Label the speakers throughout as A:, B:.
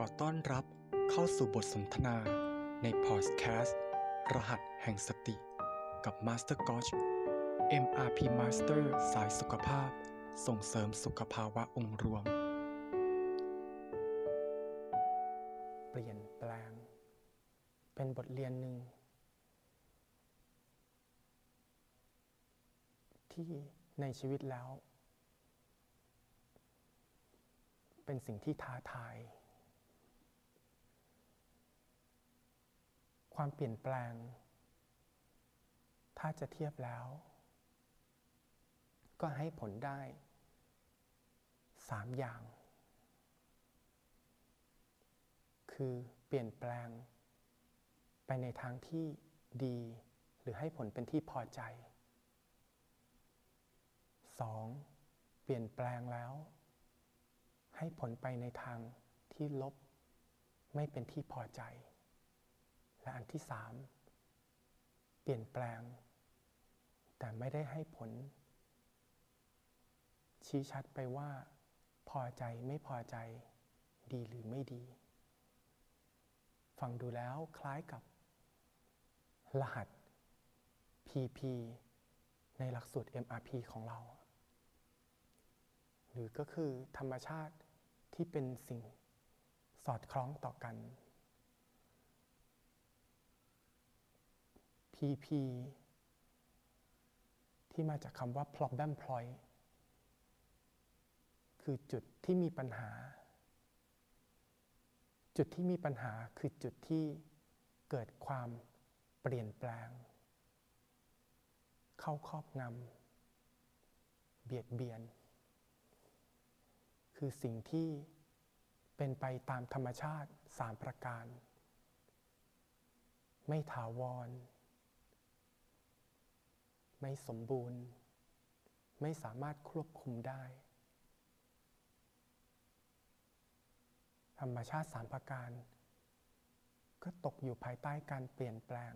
A: ขอต้อนรับเข้าสู่บทสนทนาในพอดแคสต์รหัสแห่งสติ กับ Master g o c h MRP Master สายสุขภาพ ส่งเสริมสุขภาวะองค์รวม
B: เปลี่ยนแปลง เป็นบทเรียนหนึ่ง ที่ในชีวิตแล้ว เป็นสิ่งที่ท้าทาย ความเปลี่ยนแปลง ถ้าจะเทียบแล้ว ก็ให้ผลได้สามอย่าง คือเปลี่ยนแปลง ไปในทางที่ดี หรือให้ผลเป็นที่พอใจ 2. เปลี่ยนแปลงแล้ว ให้ผลไปในทางที่ลบไม่เป็นที่พอใจ และอันที่สามเปลี่ยนแปลง แต่ไม่ได้ให้ผล ชี้ชัดไปว่า พอใจไม่พอใจ ดีหรือไม่ดี ฟังดูแล้วคล้ายกับ รหัส PP ในหลักสูตร MRP ของเรา หรือก็คือธรรมชาติที่เป็นสิ่งสอดคล้องต่อกัน PP ที่มาจากคำว่า problem point คือจุดที่มีปัญหา จุดที่มีปัญหาคือจุดที่เกิดความเปลี่ยนแปลง เข้าครอบงำเบียดเบียน คือสิ่งที่เป็นไปตามธรรมชาติสามประการ ไม่ถาวร ไม่สมบูรณ์ ไม่สามารถควบคุมได้ ธรรมชาติสามประการ ก็ตกอยู่ภายใต้การเปลี่ยนแปลง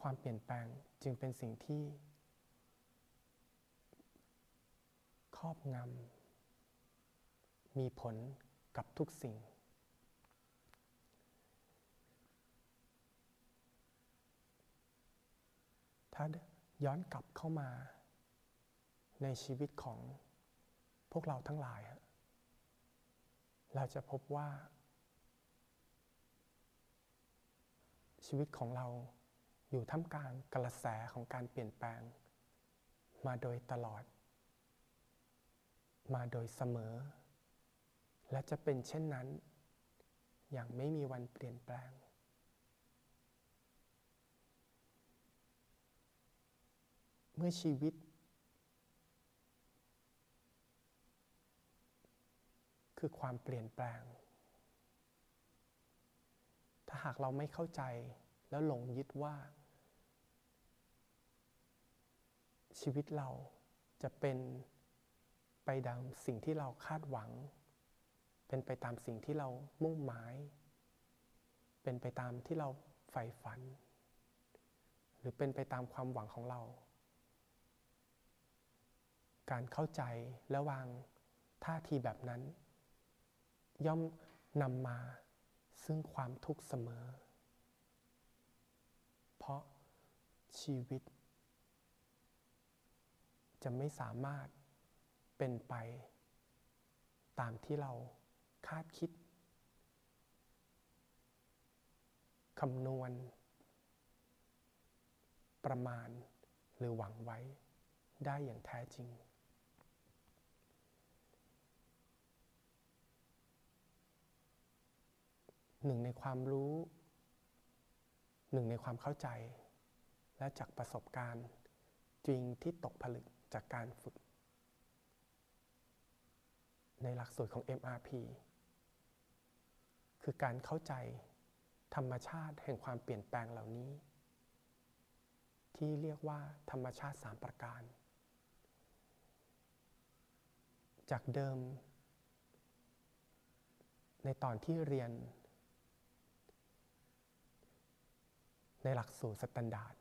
B: ความเปลี่ยนแปลงจึงเป็นสิ่งที่ครอบงำมีผลกับทุกสิ่ง ถ้าย้อนกลับเข้ามา ในชีวิตของพวกเราทั้งหลาย เราจะพบว่า ชีวิตของเราอยู่ท่ามกลางกระแสของการเปลี่ยนแปลง มาโดยตลอด มาโดยเสมอ และจะเป็นเช่นนั้น อย่างไม่มีวันเปลี่ยนแปลง เมื่อชีวิต คือความเปลี่ยนแปลง ถ้าหากเราไม่เข้าใจแล้วหลงยึดว่า ชีวิตเราจะเป็นไปดังสิ่งที่เราคาดหวัง เป็นไปตามสิ่งที่เรามุ่งหมาย เป็นไปตามที่เราใฝ่ฝัน หรือเป็นไปตามความหวังของเรา การเข้าใจและวางท่าทีแบบนั้น ย่อมนำมาซึ่งความทุกข์เสมอ เพราะชีวิต จะไม่สามารถเป็นไป ตามที่เราคาดคิดคำนวณ ประมาณหรือหวังไว้ได้อย่างแท้จริง หนึ่งในความรู้ หนึ่งในความเข้าใจ และจากประสบการณ์จริงที่ตกผลึกจากการฝึก ในหลักสูตรของ MRP คือการเข้าใจธรรมชาติแห่งความเปลี่ยนแปลงเหล่านี้ ที่เรียกว่าธรรมชาติสามประการ จากเดิม ในตอนที่เรียน ในหลักสูตร standard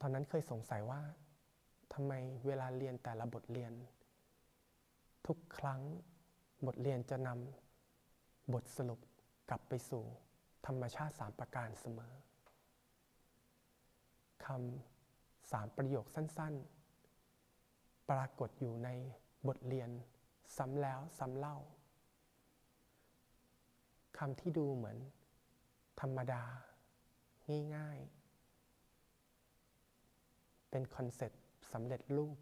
B: ตอนนั้นเคยสงสัยว่าทำไมเวลาเรียนแต่ละบทเรียน ทุกครั้งบทเรียนจะนำบทสรุปกลับไปสู่ธรรมชาติสามประการเสมอคำสามประโยคสั้น ๆ ปรากฏอยู่ในบทเรียนซ้ำแล้วซ้ำเล่า คำที่ดูเหมือน ธรรมดา ง่าย ๆ เป็นคอนเซ็ปต์สำเร็จรูป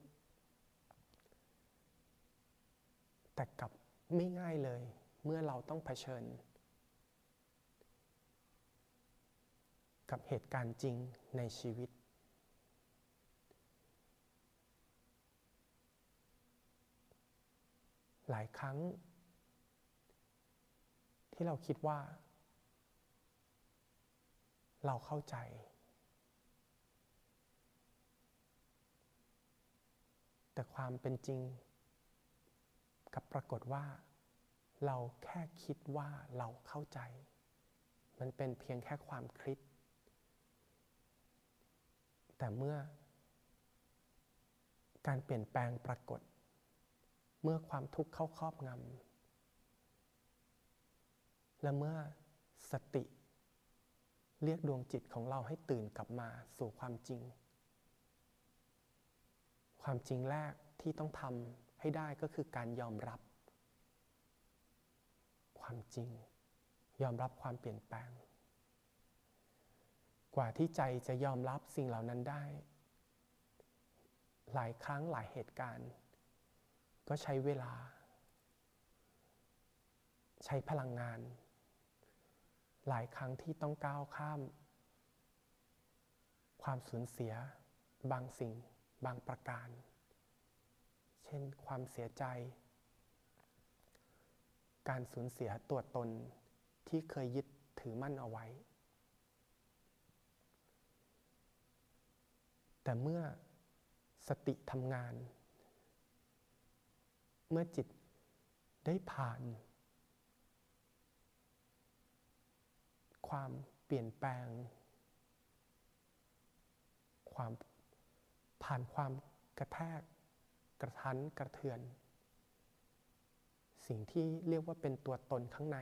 B: แต่กลับไม่ง่ายเลย เมื่อเราต้องเผชิญ กับเหตุการณ์จริงในชีวิต หลายครั้ง ที่เราคิดว่า เราเข้าใจ แต่ความเป็นจริง กับปรากฏว่า เราแค่คิดว่าเราเข้าใจ มันเป็นเพียงแค่ความคิด แต่เมื่อ การเปลี่ยนแปลงปรากฏ เมื่อความทุกข์เข้าครอบงำ และเมื่อสติ เรียกดวงจิตของเราให้ตื่นกลับมาสู่ความจริง ความจริงแรกที่ต้องทำให้ได้ก็คือการยอมรับ ความจริง ยอมรับความเปลี่ยนแปลง กว่าที่ใจจะยอมรับสิ่งเหล่านั้นได้ หลายครั้งหลายเหตุการณ์ ก็ใช้เวลา ใช้พลังงาน หลายครั้งที่ต้องก้าวข้าม ความสูญเสีย บางสิ่ง บางประการ เช่นความเสียใจ การสูญเสียตัวตนที่เคยยึดถือมั่นเอาไว้ แต่เมื่อสติทำงาน เมื่อจิตได้ผ่าน ความเปลี่ยนแปลง ความผ่านความกระแทก กระทันกระเทือน สิ่งที่เรียกว่าเป็นตัวตนข้างใน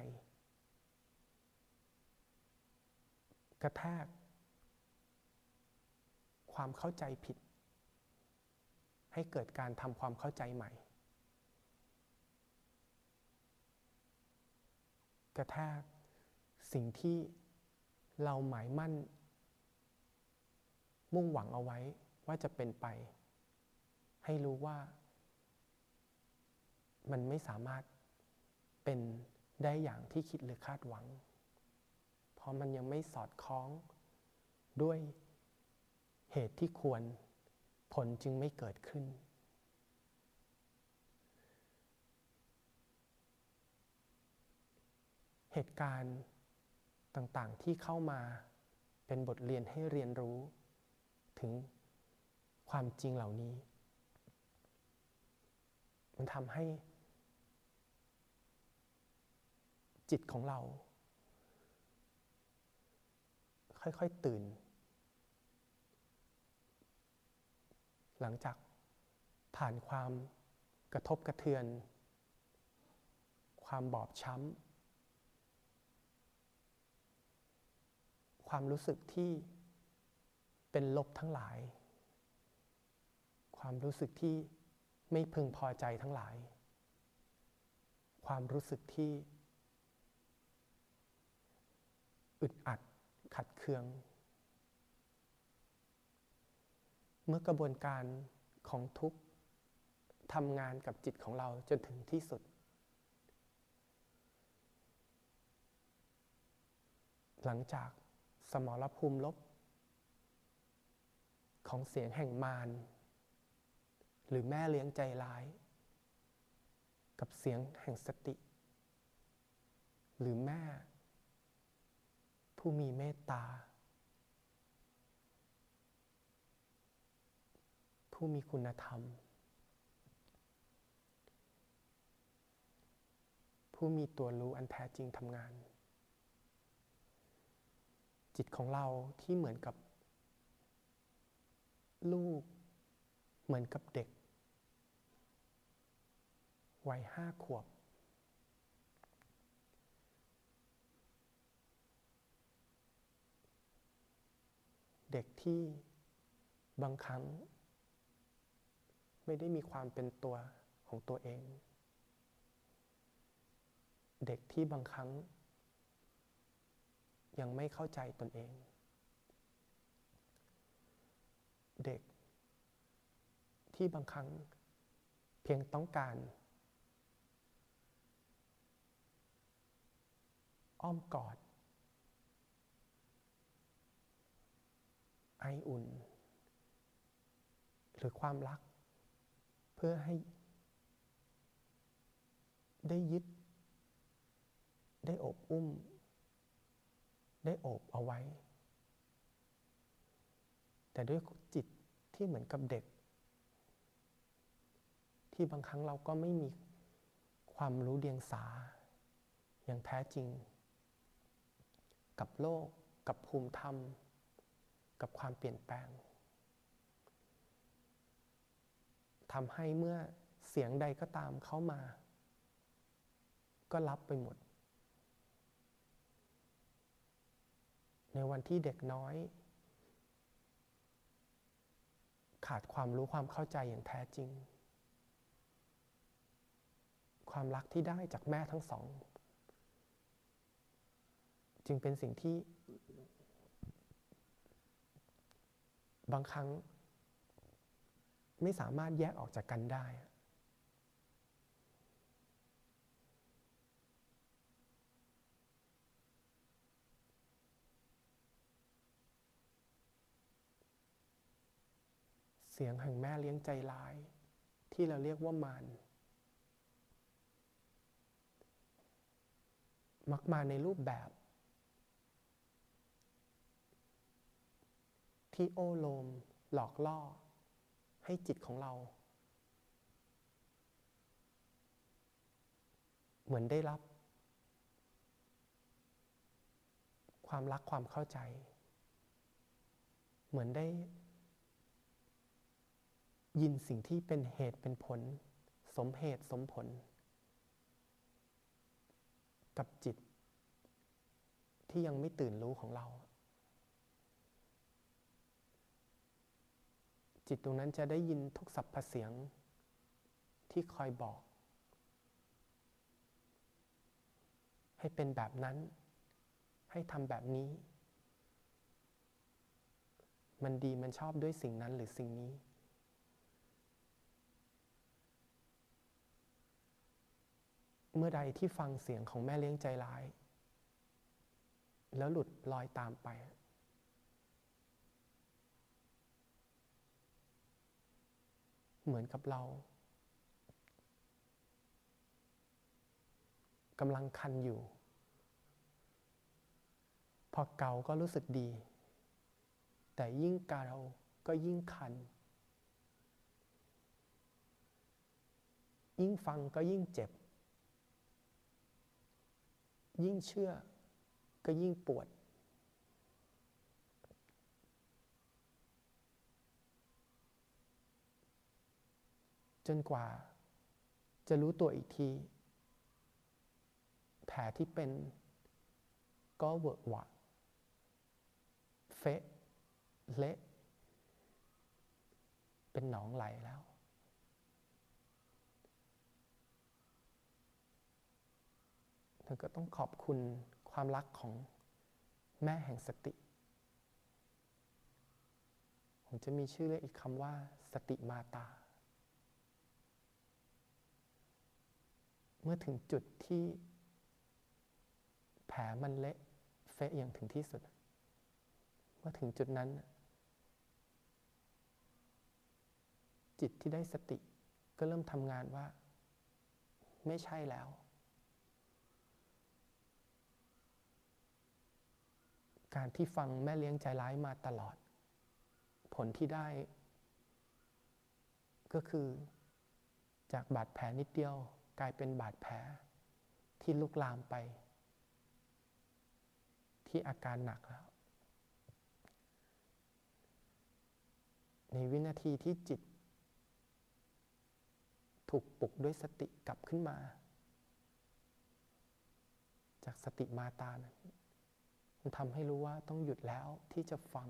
B: กระแทก ความเข้าใจผิด ให้เกิดการทำความเข้าใจใหม่กระแทก สิ่งที่เราหมายมั่น มุ่งหวังเอาไว้ว่าจะเป็นไป ให้รู้ว่า มันไม่สามารถเป็นได้อย่างที่คิดหรือคาดหวัง เพราะมันยังไม่สอดคล้องด้วยเหตุที่ควรผลจึงไม่เกิดขึ้น เหตุการณ์ ต่างๆที่เข้ามาเป็นบทเรียนให้เรียนรู้ ถึงความจริงเหล่านี้ มันทำให้ จิตของเรา ค่อย ๆ ตื่น หลังจากผ่านความกระทบกระเทือน ความบอบช้ำ ความรู้สึกที่เป็นลบทั้งหลาย ความรู้สึกที่ไม่พึงพอใจทั้งหลาย ความรู้สึกที่ อึดอัดขัดเคือง เมื่อกระบวนการของทุกทำงานกับจิตของเราจนถึงที่สุด หลังจาก มรภูมิลบ ของเสียงแห่งมารหรือแม่เลี้ยงใจร้าย กับเสียงแห่งสติ หรือแม่ ผู้มีเมตตา ผู้มีคุณธรรม ผู้มีตัวรู้อันแท้จริงทำงาน จิตของเราที่เหมือนกับ ลูก เหมือนกับเด็ก วัยห้าขวบ เด็กที่บางครั้ง ไม่ได้มีความเป็นตัวของตัวเอง เด็กที่บางครั้ง ยังไม่เข้าใจตนเอง เด็ก ที่บางครั้งเพียงต้องการ อ้อมกอด ไออุ่น หรือความรัก เพื่อให้ ได้ยึด ได้อบอุ้ม ได้โอบเอาไว้ แต่ด้วยจิตที่เหมือนกับเด็ก ที่บางครั้งเราก็ไม่มีความรู้เดียงสา อย่างแท้จริง กับโลก กับภูมิธรรม กับความเปลี่ยนแปลงทำให้เมื่อเสียงใดก็ตามเข้ามา ก็รับไปหมด ในวันที่เด็กน้อย ขาดความรู้ความเข้าใจอย่างแท้จริง ความรักที่ได้จากแม่ทั้งสอง จึงเป็นสิ่งที่ บางครั้ง ไม่สามารถแยกออกจากกันได้ เสียงแห่งแม่เลี้ยงใจร้าย ที่เราเรียกว่ามารมักมาในรูปแบบ ที่โอ้โลมหลอกล่อ ให้จิตของเรา เหมือนได้รับ ความรักความเข้าใจ เหมือนได้ ยินสิ่งที่เป็นเหตุเป็นผล สมเหตุสมผล กับจิต ที่ยังไม่ตื่นรู้ของเรา จิตตรงนั้นจะได้ยินทุกสรรพเสียงที่คอยบอก ให้เป็นแบบนั้น ให้ทำแบบนี้ มันดีมันชอบด้วยสิ่งนั้นหรือสิ่งนี้ เมื่อใดที่ฟังเสียงของแม่เลี้ยงใจร้าย แล้วหลุดลอยตามไป เหมือนกับเรากำลังคันอยู่ พอเกาก็รู้สึกดี แต่ยิ่งเกาก็ยิ่งคัน ยิ่งฟังก็ยิ่งเจ็บ ยิ่งเชื่อก็ยิ่งปวด จนกว่า จะรู้ตัวอีกที แผลที่เป็นก็เวอะหวะ เฟะ เละ เป็นหนองไหลแล้ว เธอก็ต้องขอบคุณความรักของแม่แห่งสติ ผมจะมีชื่อเรียกอีกคำว่า สติมาตา เมื่อถึงจุดที่แผลมันเละเฟะอย่างถึงที่สุด เมื่อถึงจุดนั้น จิตที่ได้สติก็เริ่มทำงานว่า ไม่ใช่แล้ว การที่ฟังแม่เลี้ยงใจร้ายมาตลอด ผลที่ได้ ก็คือจากบาดแผลนิดเดียว กลายเป็นบาดแผลที่ลุกลามไป ที่อาการหนักแล้ว ในวินาทีที่จิต ถูกปลุกด้วยสติกลับขึ้นมา จากสติมาตานั้น มันทำให้รู้ว่าต้องหยุดแล้วที่จะฟัง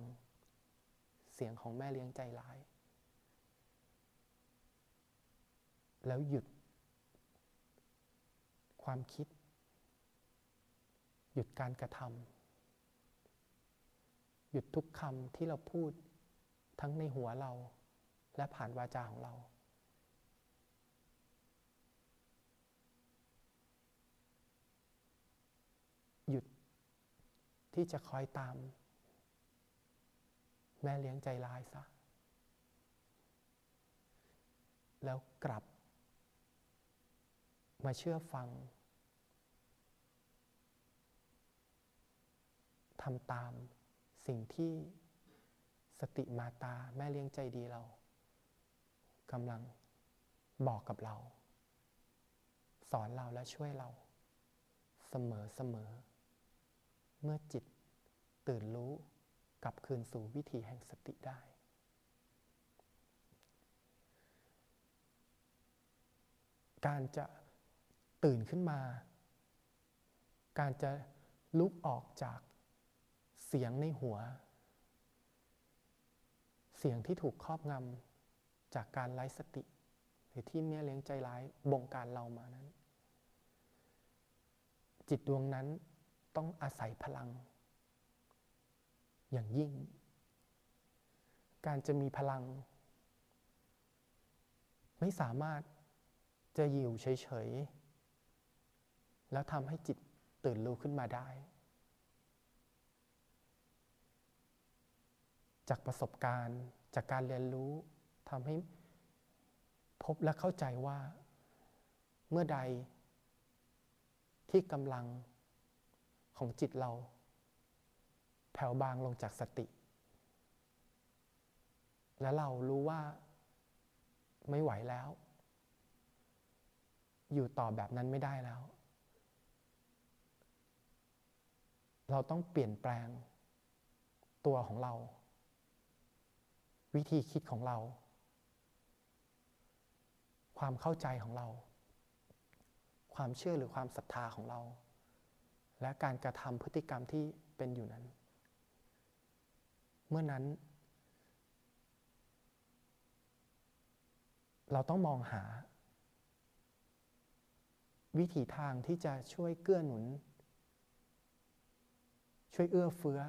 B: เสียงของแม่เลี้ยงใจร้าย แล้วหยุด ความคิด หยุดการกระทำหยุดทุกคำที่เราพูดทั้งในหัวเราและผ่านวาจาของเรา หยุด ที่จะคอยตาม แม่เลี้ยงใจร้ายซะ แล้วกลับ มาเชื่อฟังทำตามสิ่งที่สติมาตาแม่เลี้ยงใจดีเรากำลังบอกกับเรา สอนเราและช่วยเรา เสมอเสมอ เมื่อจิตตื่นรู้กลับคืนสู่วิถีแห่งสติได้ การจะตื่นขึ้นมา การจะลุกออกจากเสียงในหัว เสียงที่ถูกครอบงำจากการไร้สติ หรือที่แม่เลี้ยงใจร้ายบงการเรามานั้น จิตดวงนั้น ต้องอาศัยพลัง อย่างยิ่ง การจะมีพลัง ไม่สามารถจะอยู่เฉยๆ แล้วทำให้จิตตื่นรู้ขึ้นมาได้ จากประสบการณ์จากการเรียนรู้ทำให้พบและเข้าใจว่า เมื่อใดที่กำลัง ของจิตเรา แผ่วบางลงจากสติ และเรารู้ว่าไม่ไหวแล้ว อยู่ต่อแบบนั้นไม่ได้แล้ว เราต้องเปลี่ยนแปลงตัวของเรา วิธีคิดของเรา ความเข้าใจของเรา ความเชื่อหรือความศรัทธาของเรา และการกระทำพฤติกรรมที่เป็นอยู่นั้น เมื่อนั้น เราต้องมองหา วิถีทางที่จะช่วยเกื้อหนุน ช่วยเอื้อเฟื้อ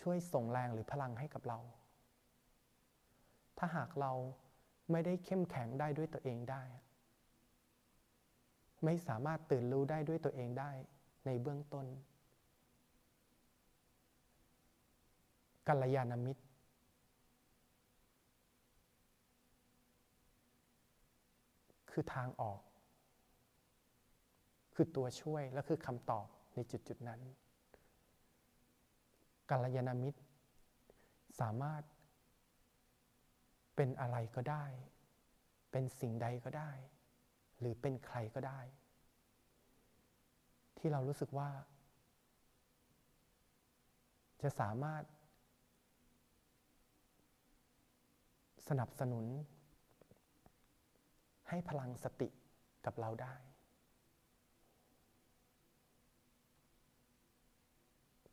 B: ช่วยส่งแรงหรือพลังให้กับเรา ถ้าหากเราไม่ได้เข้มแข็งได้ด้วยตัวเองได้ ไม่สามารถตื่นรู้ได้ด้วยตัวเองได้ในเบื้องต้นกัลยาณมิตร คือทางออก คือตัวช่วยและคือคำตอบในจุดจุดนั้นกัลยาณมิตร สามารถเป็นอะไรก็ได้ เป็นสิ่งใดก็ได้ หรือเป็นใครก็ได้ ที่เรารู้สึกว่า จะสามารถ สนับสนุน ให้พลังสติกับเราได้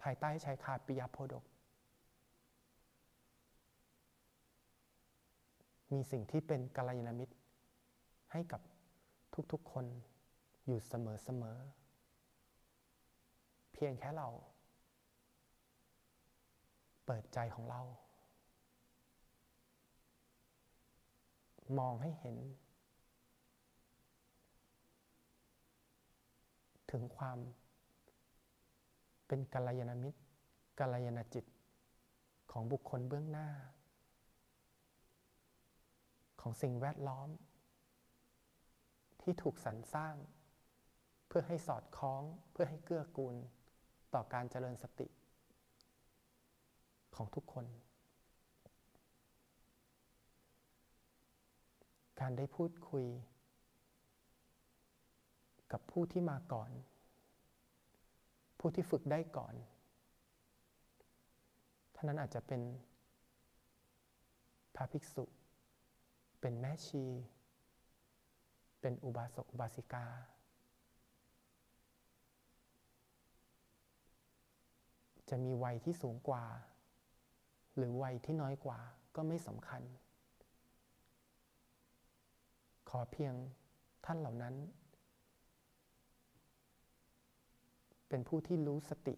B: ภายใต้ชายคาปิยโพดก มีสิ่งที่เป็นกัลยาณมิตรให้กับ ทุกๆคนอยู่เสมอๆ เพียงแค่เรา เปิดใจของเรา มองให้เห็น ถึงความเป็นกัลยาณมิตรกัลยาณจิตของบุคคลเบื้องหน้า ของสิ่งแวดล้อม ที่ถูกสรรสร้าง เพื่อให้สอดคล้องเพื่อให้เกื้อกูล ต่อการเจริญสติ ของทุกคน การได้พูดคุย กับผู้ที่มาก่อน ผู้ที่ฝึกได้ก่อนท่านั้นอาจจะเป็นพระภิกษุ เป็นแม่ชี เป็นอุบาสกอุบาสิกา จะมีวัยที่สูงกว่า หรือวัยที่น้อยกว่าก็ไม่สำคัญ ขอเพียงท่านเหล่านั้น เป็นผู้ที่รู้สติ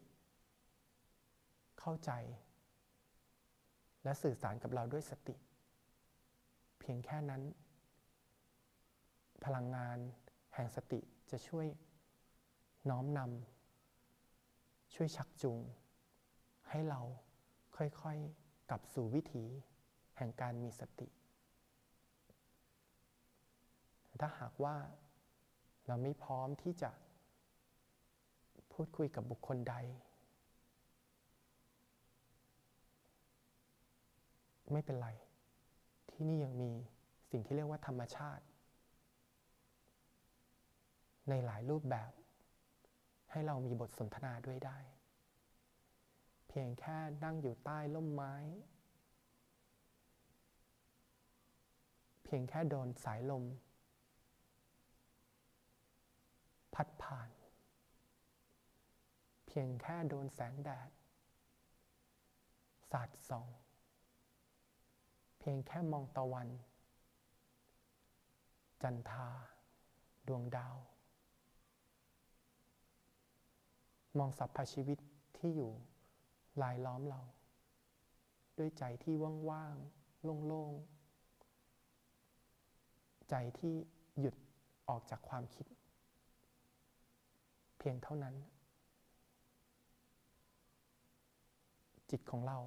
B: เข้าใจ และสื่อสารกับเราด้วยสติ เพียงแค่นั้น พลังงานแห่งสติจะช่วยน้อมนำช่วยชักจูงให้เราค่อยๆกลับสู่วิถีแห่งการมีสติ ถ้าหากว่าเราไม่พร้อมที่จะพูดคุยกับบุคคลใด ไม่เป็นไร ที่นี่ยังมีสิ่งที่เรียกว่าธรรมชาติ ในหลายรูปแบบ ให้เรามีบทสนทนาด้วยได้ เพียงแค่นั่งอยู่ใต้ร่มไม้ เพียงแค่โดนสายลม พัดผ่าน เพียงแค่โดนแสงแดด สาดส่อง เพียงแค่มองตะวัน จันทราดวงดาว มองสรรพชีวิตที่อยู่ลายล้อมเรา ด้วยใจที่ว่างๆ โล่งๆ ใจที่หยุดออกจากความคิด เพียงเท่านั้น จิตของเรา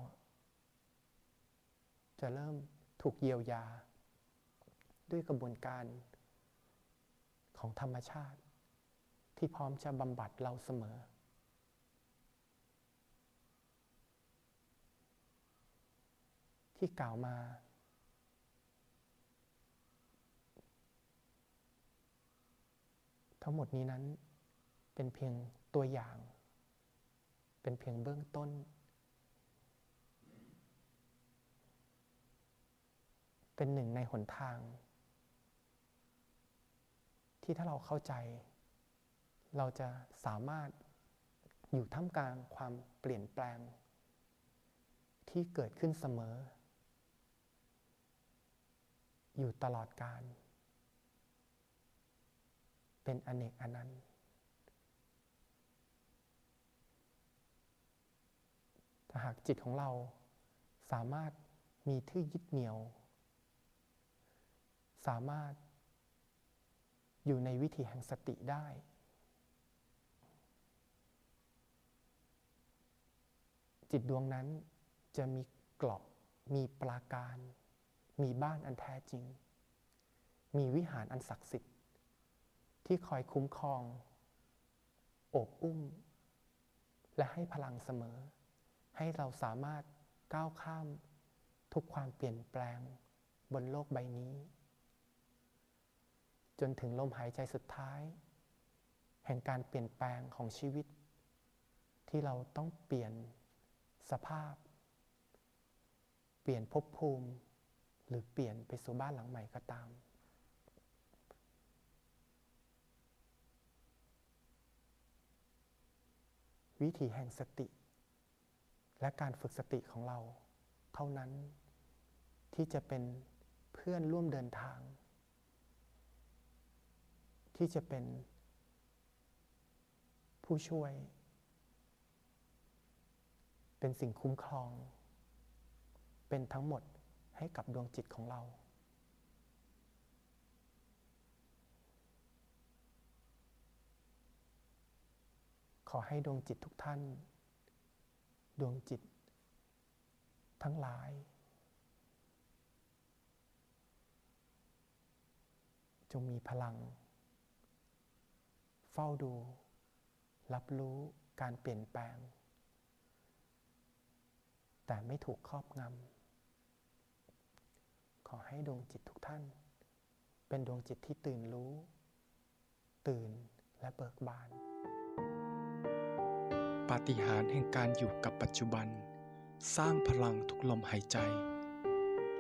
B: จะเริ่มถูกเยียวยา ด้วยกระบวนการของธรรมชาติ ที่พร้อมจะบำบัดเราเสมอ ที่กล่าวมา ทั้งหมดนี้นั้นเป็นเพียงตัวอย่าง เป็นเพียงเบื้องต้น เป็นหนึ่งในหนทาง ที่ถ้าเราเข้าใจ เราจะสามารถอยู่ท่ามกลางความเปลี่ยนแปลง ที่เกิดขึ้นเสมอ อยู่ตลอดการเป็นอเนกอนันต์ ถ้าหากจิตของเราสามารถมีที่ยึดเหนี่ยว สามารถอยู่ในวิถีแห่งสติได้ จิตดวงนั้นจะมีเกราะมีปราการ มีบ้านอันแท้จริง มีวิหารอันศักดิ์สิทธิ์ ที่คอยคุ้มครอง โอบอุ้ม และให้พลังเสมอ ให้เราสามารถก้าวข้าม ทุกความเปลี่ยนแปลงบนโลกใบนี้ จนถึงลมหายใจสุดท้าย แห่งการเปลี่ยนแปลงของชีวิต ที่เราต้องเปลี่ยนสภาพ เปลี่ยนภพภูมิ หรือเปลี่ยนไปสู่บ้านหลังใหม่ก็ตาม วิธีแห่งสติ และการฝึกสติของเรา เท่านั้นที่จะเป็นเพื่อนร่วมเดินทาง ที่จะเป็นผู้ช่วย เป็นสิ่งคุ้มครอง เป็นทั้งหมด ให้กับดวงจิตของเรา ขอให้ดวงจิตทุกท่าน ดวงจิต ทั้งหลาย จงมีพลัง เฝ้าดู รับรู้การเปลี่ยนแปลง แต่ไม่ถูกครอบงำ อให้ดวงจิตทุกท่าน เป็นดวงจิตที่ตื่นรู้ ตื่นและเบิกบาน
A: ปาฏิหาริย์แห่งการอยู่กับปัจจุบัน สร้างพลังทุกลมหายใจ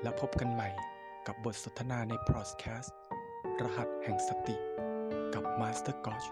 A: และพบกันใหม่กับบทสนทนาในพอดแคสต์ รหัสแห่งสติกับมาสเตอร์กอช